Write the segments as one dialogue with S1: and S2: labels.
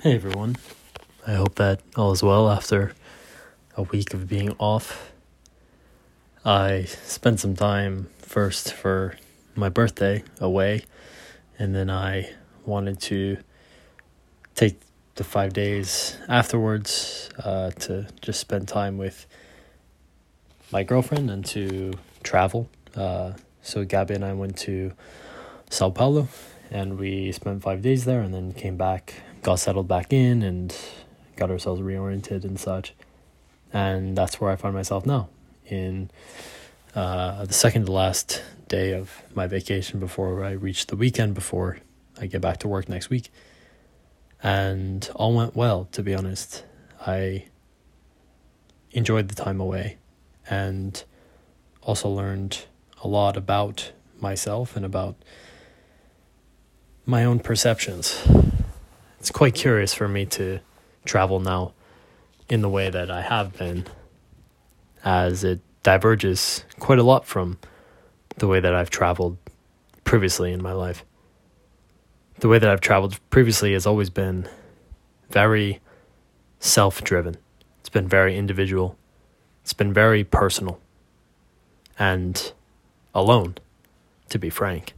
S1: Hey everyone. I hope that all is well after a week of being off. I spent some time first for my birthday away, and then I wanted to take the five days afterwards uh, to just spend time with my girlfriend and to travel. Uh, so Gabi and I went to Sao Paulo and we spent five days there and then came back, got settled back in and got ourselves reoriented and such. And that's where I find myself now in uh, the second to last day of my vacation before I reach the weekend before I get back to work next week. And all went well, to be honest. I enjoyed the time away and also learned a lot about myself and about my own perceptions. It's quite curious for me to travel now in the way that I have been, as it diverges quite a lot from the way that I've traveled previously in my life. The way that I've traveled previously has always been very self driven, it's been very individual, it's been very personal, and alone, to be frank.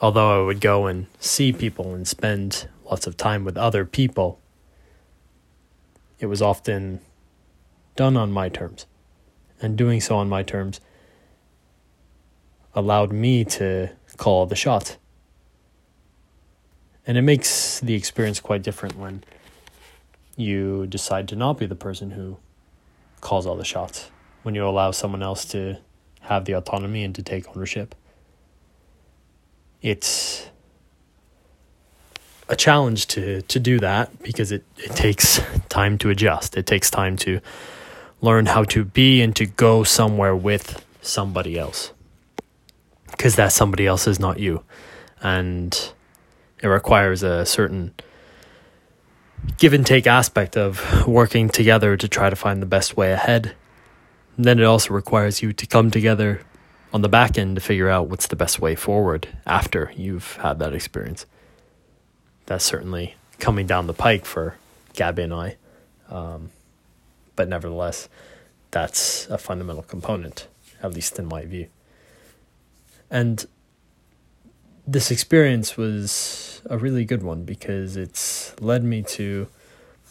S1: Although I would go and see people and spend lots of time with other people, it was often done on my terms. And doing so on my terms allowed me to call the shots. And it makes the experience quite different when you decide to not be the person who calls all the shots, when you allow someone else to have the autonomy and to take ownership it's a challenge to to do that because it, it takes time to adjust. It takes time to learn how to be and to go somewhere with somebody else. Because that somebody else is not you. And it requires a certain give and take aspect of working together to try to find the best way ahead. And then it also requires you to come together on the back end to figure out what's the best way forward after you've had that experience. That's certainly coming down the pike for Gabi and I. Um, but nevertheless, that's a fundamental component, at least in my view. And this experience was a really good one because it's led me to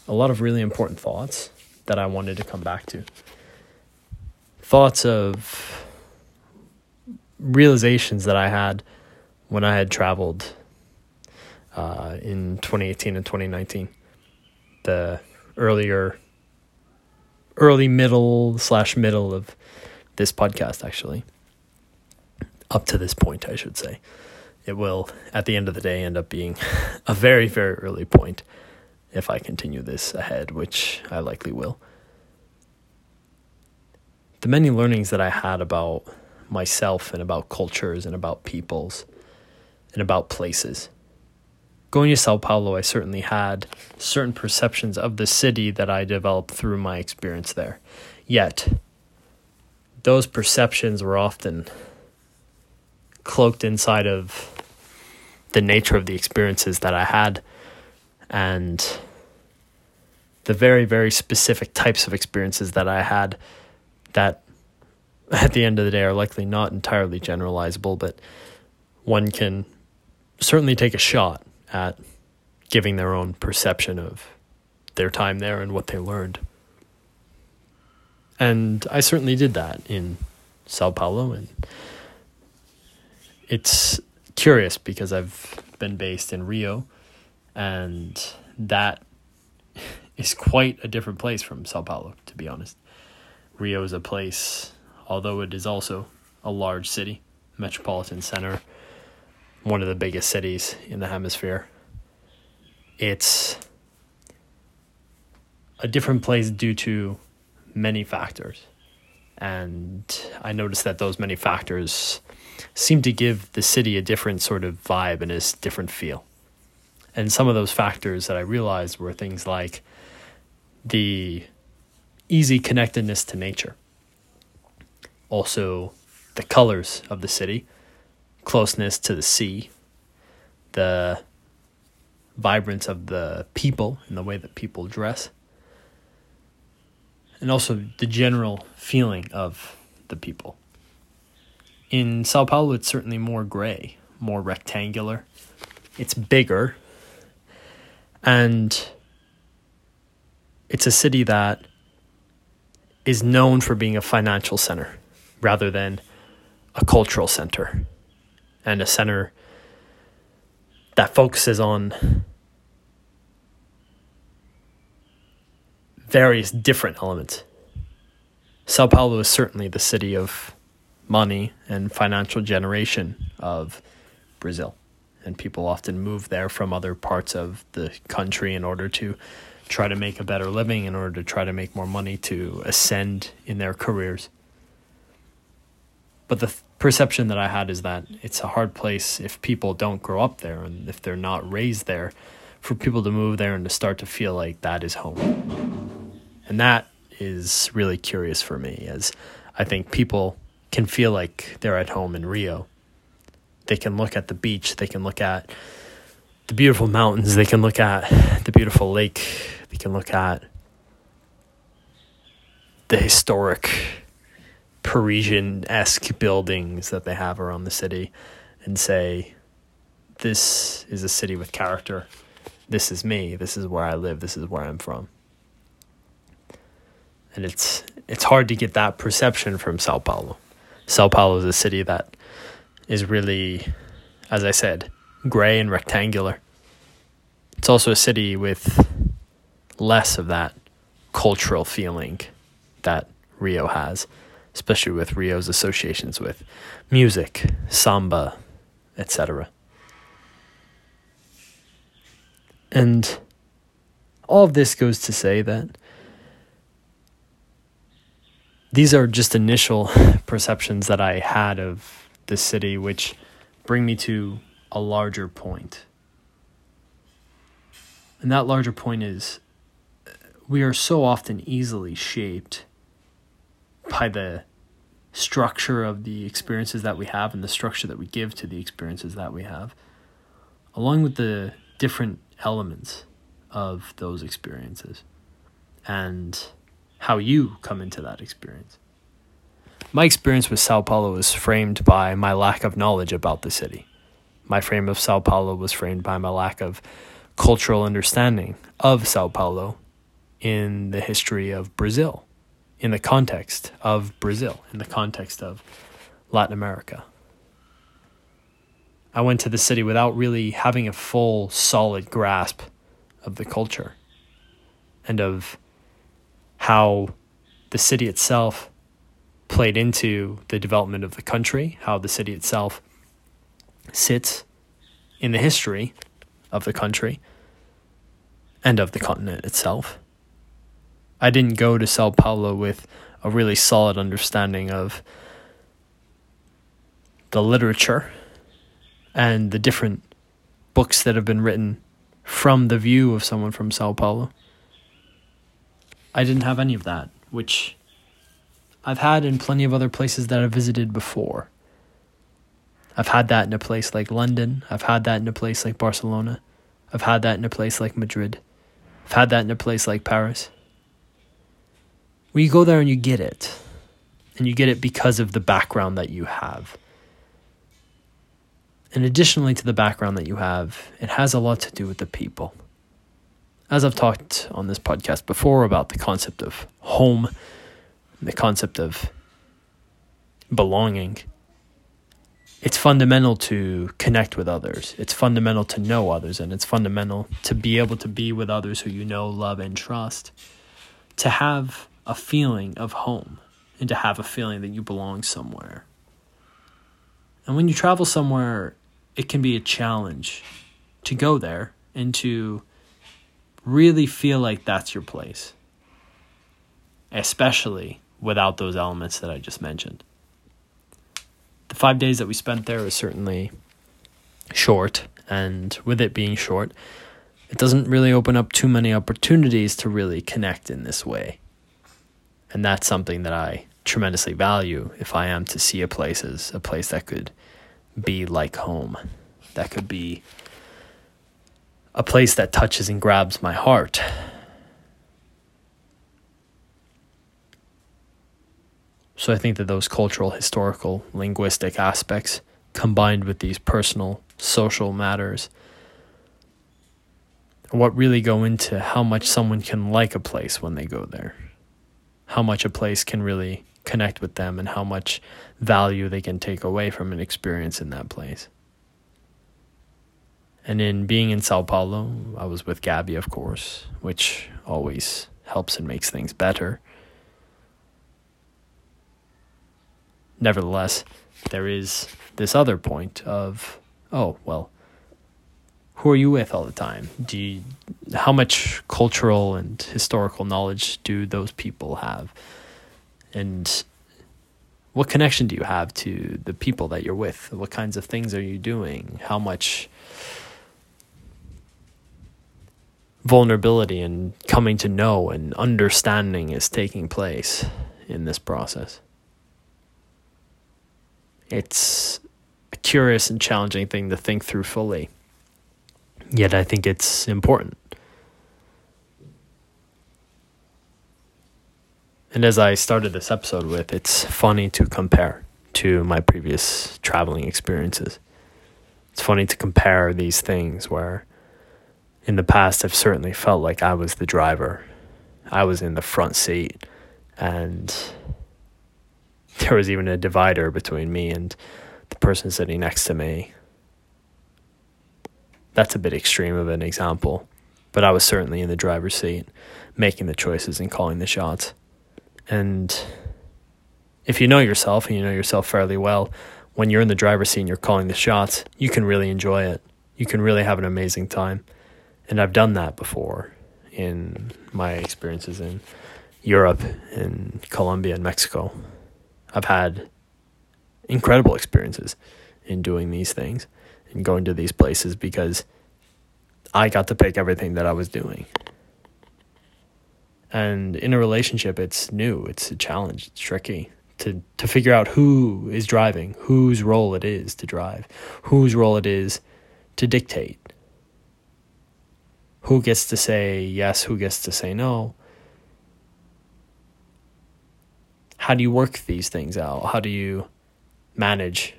S1: a lot of really important thoughts that I wanted to come back to. Thoughts of realizations that I had when I had traveled uh, in 2018 and 2019. The earlier, early middle slash middle of this podcast, actually. Up to this point, I should say. It will, at the end of the day, end up being a very, very early point if I continue this ahead, which I likely will. The many learnings that I had about myself and about cultures and about peoples and about places. Going to Sao Paulo, I certainly had certain perceptions of the city that I developed through my experience there. Yet, those perceptions were often cloaked inside of the nature of the experiences that I had and the very, very specific types of experiences that I had that at the end of the day are likely not entirely generalizable, but one can certainly take a shot at giving their own perception of their time there and what they learned. And I certainly did that in Sao Paulo and it's curious because I've been based in Rio and that is quite a different place from Sao Paulo to be honest. Rio is a place although it is also a large city, metropolitan center, one of the biggest cities in the hemisphere. It's a different place due to many factors. And I noticed that those many factors seem to give the city a different sort of vibe and a different feel. And some of those factors that I realized were things like the easy connectedness to nature also the colors of the city, closeness to the sea, the vibrance of the people and the way that people dress, and also the general feeling of the people. In Sao Paulo, it's certainly more gray, more rectangular. It's bigger, and it's a city that is known for being a financial center rather than a cultural center and a center that focuses on various different elements. Sao Paulo is certainly the city of money and financial generation of Brazil. And people often move there from other parts of the country in order to try to make a better living, in order to try to make more money, to ascend in their careers. But the th- perception that I had is that it's a hard place if people don't grow up there and if they're not raised there, for people to move there and to start to feel like that is home. And that is really curious for me, as I think people can feel like they're at home in Rio. They can look at the beach, they can look at the beautiful mountains, they can look at the beautiful lake, they can look at the historic Parisian esque buildings that they have around the city and say, This is a city with character. This is me. This is where I live. This is where I'm from. And it's it's hard to get that perception from Sao Paulo. Sao Paulo is a city that is really, as I said, gray and rectangular. It's also a city with less of that cultural feeling that Rio has, especially with Rio's associations with music, samba, etc. And all of this goes to say that these are just initial perceptions that I had of the city, which bring me to a larger point. And that larger point is we are so often easily shaped by the structure of the experiences that we have and the structure that we give to the experiences that we have, along with the different elements of those experiences and how you come into that experience. My experience with Sao Paulo was framed by my lack of knowledge about the city. My frame of Sao Paulo was framed by my lack of cultural understanding of Sao Paulo in the history of Brazil, in the context of Brazil, in the context of Latin America. I went to the city without really having a full, solid grasp of the culture and of how the city itself played into the development of the country, how the city itself sits in the history of the country and of the continent itself. I didn't go to Sao Paulo with a really solid understanding of the literature and the different books that have been written from the view of someone from Sao Paulo. I didn't have any of that, which I've had in plenty of other places that I've visited before. I've had that in a place like London. I've had that in a place like Barcelona. I've had that in a place like Madrid. I've had that in a place like Paris. When you go there and you get it, and you get it because of the background that you have. And additionally to the background that you have, it has a lot to do with the people. As I've talked on this podcast before about the concept of home, the concept of belonging, it's fundamental to connect with others. It's fundamental to know others, and it's fundamental to be able to be with others who you know, love, and trust. To have a feeling of home and to have a feeling that you belong somewhere. And when you travel somewhere, it can be a challenge to go there and to really feel like that's your place, especially without those elements that I just mentioned. The five days that we spent there was certainly short, and with it being short, it doesn't really open up too many opportunities to really connect in this way. And that's something that I tremendously value if I am to see a place as a place that could be like home, that could be a place that touches and grabs my heart. So I think that those cultural, historical, linguistic aspects combined with these personal, social matters what really go into how much someone can like a place when they go there. How much a place can really connect with them and how much value they can take away from an experience in that place. And in being in Sao Paulo, I was with Gabi, of course, which always helps and makes things better. Nevertheless, there is this other point of, oh, well, who are you with all the time? Do you, how much cultural and historical knowledge do those people have? And what connection do you have to the people that you're with? What kinds of things are you doing? How much vulnerability and coming to know and understanding is taking place in this process? It's a curious and challenging thing to think through fully. Yet I think it's important. And as I started this episode with, it's funny to compare to my previous traveling experiences. It's funny to compare these things where in the past I've certainly felt like I was the driver. I was in the front seat and there was even a divider between me and the person sitting next to me. That's a bit extreme of an example, but I was certainly in the driver's seat, making the choices and calling the shots. And if you know yourself and you know yourself fairly well, when you're in the driver's seat and you're calling the shots, you can really enjoy it. You can really have an amazing time. And I've done that before in my experiences in Europe, in Colombia, and Mexico. I've had incredible experiences in doing these things and going to these places because I got to pick everything that I was doing. And in a relationship, it's new, it's a challenge, it's tricky to, to figure out who is driving, whose role it is to drive, whose role it is to dictate, who gets to say yes, who gets to say no. How do you work these things out? How do you manage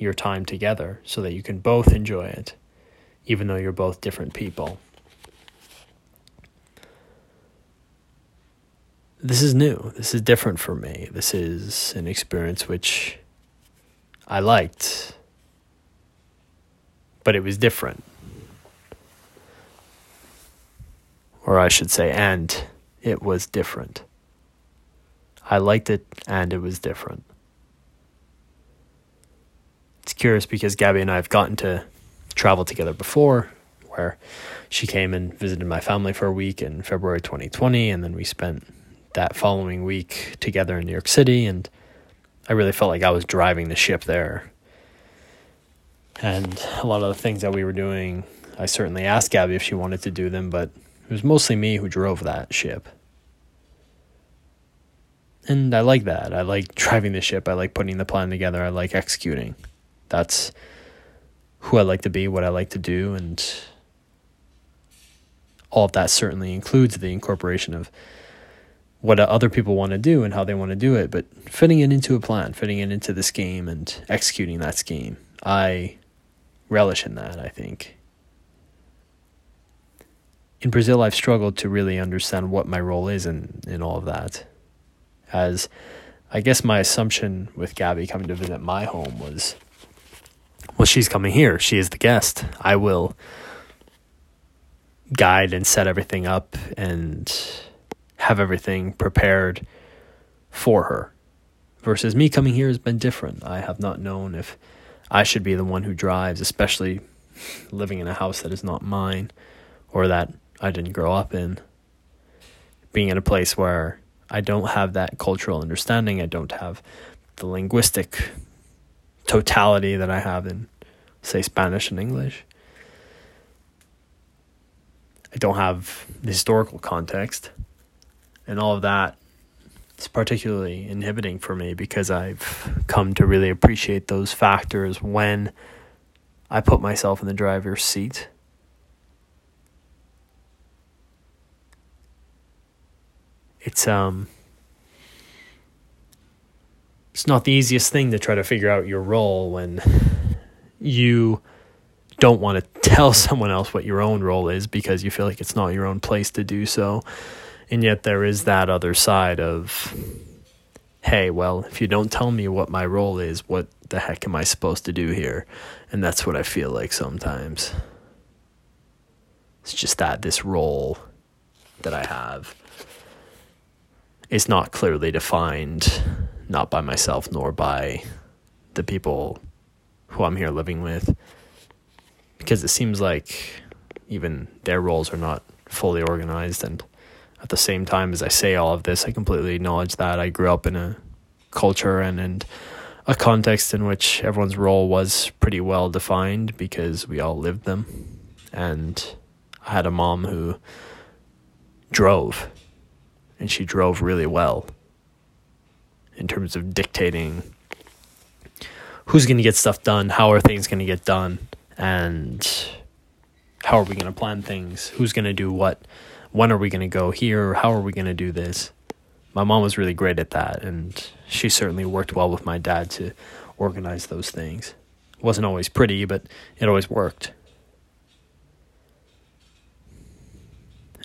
S1: your time together so that you can both enjoy it, even though you're both different people. This is new. This is different for me. This is an experience which I liked, but it was different. Or I should say, and it was different. I liked it and it was different curious because Gabi and I have gotten to travel together before, where she came and visited my family for a week in February 2020, and then we spent that following week together in New York City, and I really felt like I was driving the ship there. And a lot of the things that we were doing, I certainly asked Gabi if she wanted to do them, but it was mostly me who drove that ship. And I like that. I like driving the ship. I like putting the plan together. I like executing that's who I like to be, what I like to do, and all of that certainly includes the incorporation of what other people want to do and how they want to do it, but fitting it into a plan, fitting it into the scheme and executing that scheme. I relish in that, I think. In Brazil, I've struggled to really understand what my role is in, in all of that. As I guess my assumption with Gabi coming to visit my home was well, she's coming here. She is the guest. I will guide and set everything up and have everything prepared for her. Versus me coming here has been different. I have not known if I should be the one who drives, especially living in a house that is not mine or that I didn't grow up in. Being in a place where I don't have that cultural understanding, I don't have the linguistic totality that I have in, say, Spanish and English. I don't have the historical context, and all of that is particularly inhibiting for me because I've come to really appreciate those factors when I put myself in the driver's seat. It's um it's not the easiest thing to try to figure out your role when you don't want to tell someone else what your own role is because you feel like it's not your own place to do so. And yet there is that other side of hey, well, if you don't tell me what my role is, what the heck am I supposed to do here? And that's what I feel like sometimes. It's just that this role that I have is not clearly defined, not by myself nor by the people who I'm here living with. Because it seems like even their roles are not fully organized. And at the same time as I say all of this, I completely acknowledge that I grew up in a culture and, and a context in which everyone's role was pretty well defined because we all lived them. And I had a mom who drove, and she drove really well in terms of dictating who's going to get stuff done, how are things going to get done, and how are we going to plan things, who's going to do what, when are we going to go here, how are we going to do this. My mom was really great at that, and she certainly worked well with my dad to organize those things. It wasn't always pretty, but it always worked.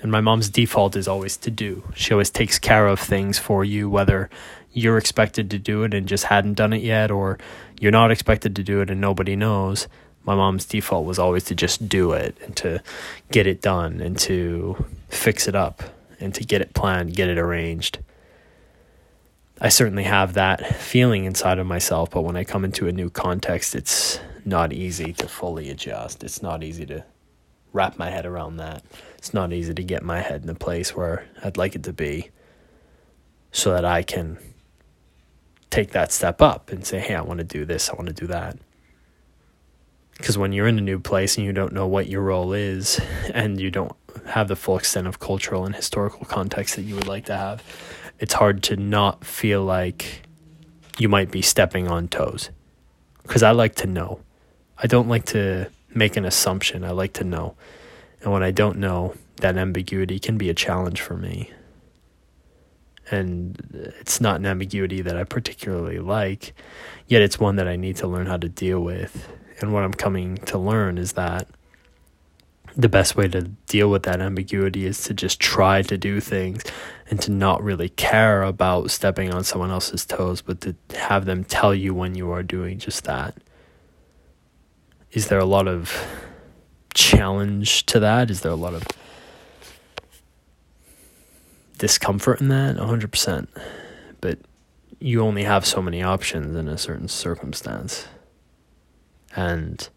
S1: And my mom's default is always to do. She always takes care of things for you, whether you're expected to do it and just hadn't done it yet, or you're not expected to do it and nobody knows. My mom's default was always to just do it and to get it done and to fix it up and to get it planned, get it arranged. I certainly have that feeling inside of myself, but when I come into a new context, it's not easy to fully adjust. It's not easy to wrap my head around that. It's not easy to get my head in a place where I'd like it to be so that I can take that step up and say, hey, I want to do this, I want to do that. Because when you're in a new place and you don't know what your role is and you don't have the full extent of cultural and historical context that you would like to have, it's hard to not feel like you might be stepping on toes. Because I like to know. I don't like to make an assumption. I like to know. And when I don't know, that ambiguity can be a challenge for me. And it's not an ambiguity that I particularly like, yet it's one that I need to learn how to deal with. And what I'm coming to learn is that the best way to deal with that ambiguity is to just try to do things and to not really care about stepping on someone else's toes, but to have them tell you when you are doing just that is there a lot of challenge to that? Is there a lot of discomfort in that? 100%. But you only have so many options in a certain circumstance. And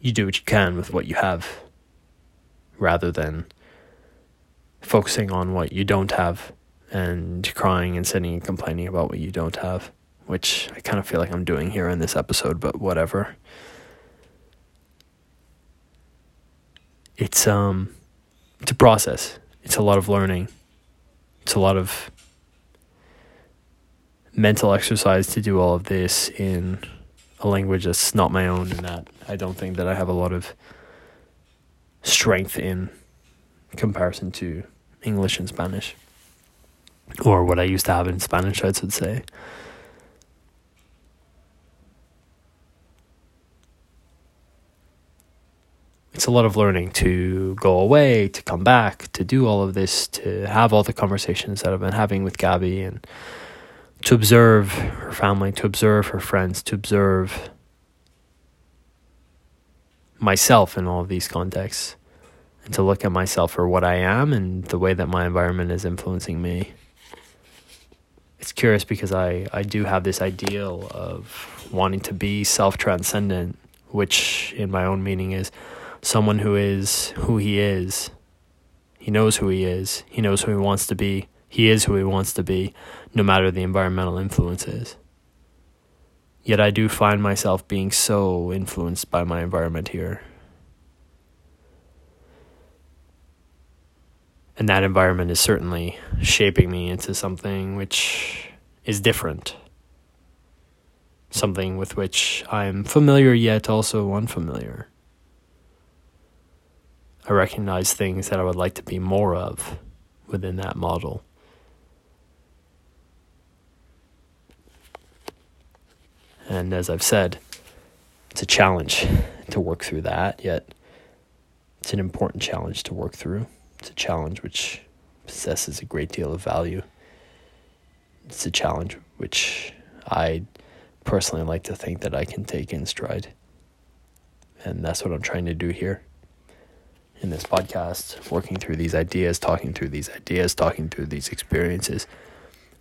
S1: you do what you can with what you have rather than focusing on what you don't have and crying and sitting and complaining about what you don't have which I kind of feel like I'm doing here in this episode, but whatever. It's um it's a process. It's a lot of learning. It's a lot of mental exercise to do all of this in a language that's not my own and that I don't think that I have a lot of strength in comparison to English and Spanish. Or what I used to have in Spanish, I should say. It's a lot of learning to go away, to come back, to do all of this, to have all the conversations that I've been having with Gabi and to observe her family, to observe her friends, to observe myself in all of these contexts, and to look at myself for what I am and the way that my environment is influencing me. It's curious because I, I do have this ideal of wanting to be self transcendent, which in my own meaning is someone who is who he is. He knows who he is. He knows who he wants to be. He is who he wants to be, no matter the environmental influences. Yet I do find myself being so influenced by my environment here. And that environment is certainly shaping me into something which is different. Something with which I'm familiar yet also unfamiliar. I recognize things that I would like to be more of, within that model. And as I've said, it's a challenge to work through that, yet it's an important challenge to work through. It's a challenge which possesses a great deal of value. It's a challenge which I personally like to think that I can take in stride. And that's what I'm trying to do here in this podcast, working through these ideas, talking through these ideas, talking through these experiences,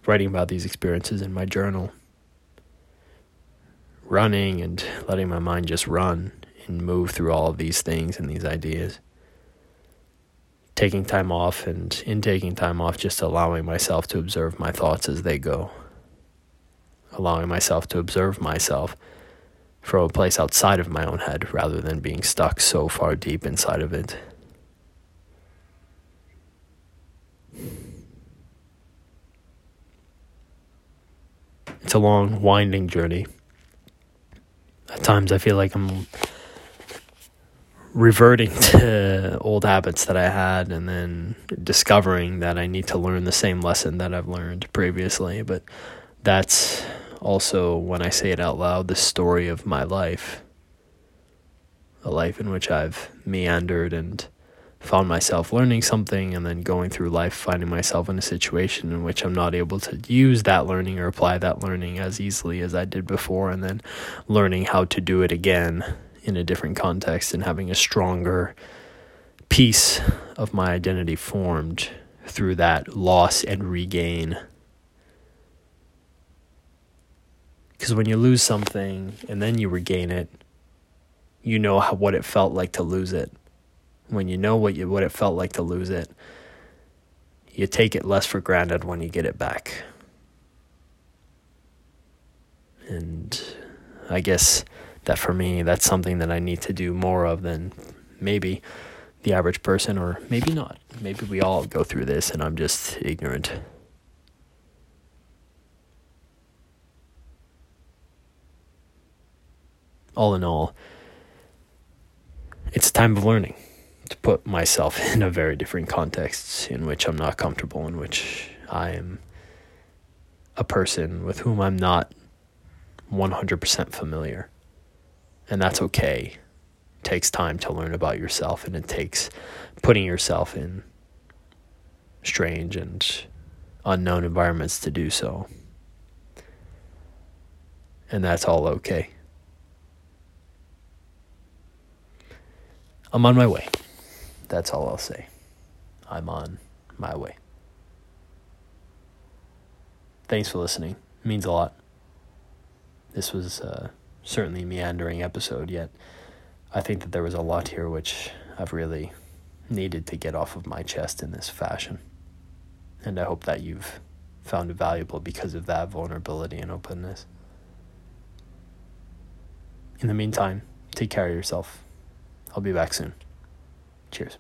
S1: writing about these experiences in my journal, running and letting my mind just run and move through all of these things and these ideas. Taking time off and in taking time off, just allowing myself to observe my thoughts as they go. Allowing myself to observe myself from a place outside of my own head rather than being stuck so far deep inside of it. It's a long, winding journey. At times, I feel like I'm reverting to old habits that I had and then discovering that I need to learn the same lesson that I've learned previously. But that's also, when I say it out loud, the story of my life. A life in which I've meandered and found myself learning something and then going through life finding myself in a situation in which I'm not able to use that learning or apply that learning as easily as I did before and then learning how to do it again in a different context and having a stronger piece of my identity formed through that loss and regain Because when you lose something and then you regain it, you know how, what it felt like to lose it. When you know what you what it felt like to lose it, you take it less for granted when you get it back. And I guess that for me, that's something that I need to do more of than maybe the average person, or maybe not. Maybe we all go through this and I'm just ignorant. All in all, it's a time of learning to put myself in a very different context in which I'm not comfortable, in which I am a person with whom I'm not 100% familiar. And that's okay. It takes time to learn about yourself, and it takes putting yourself in strange and unknown environments to do so. And that's all okay. I'm on my way. That's all I'll say. I'm on my way. Thanks for listening. It means a lot. This was uh, certainly a meandering episode, yet I think that there was a lot here which I've really needed to get off of my chest in this fashion. And I hope that you've found it valuable because of that vulnerability and openness. In the meantime, take care of yourself. I'll be back soon. Cheers.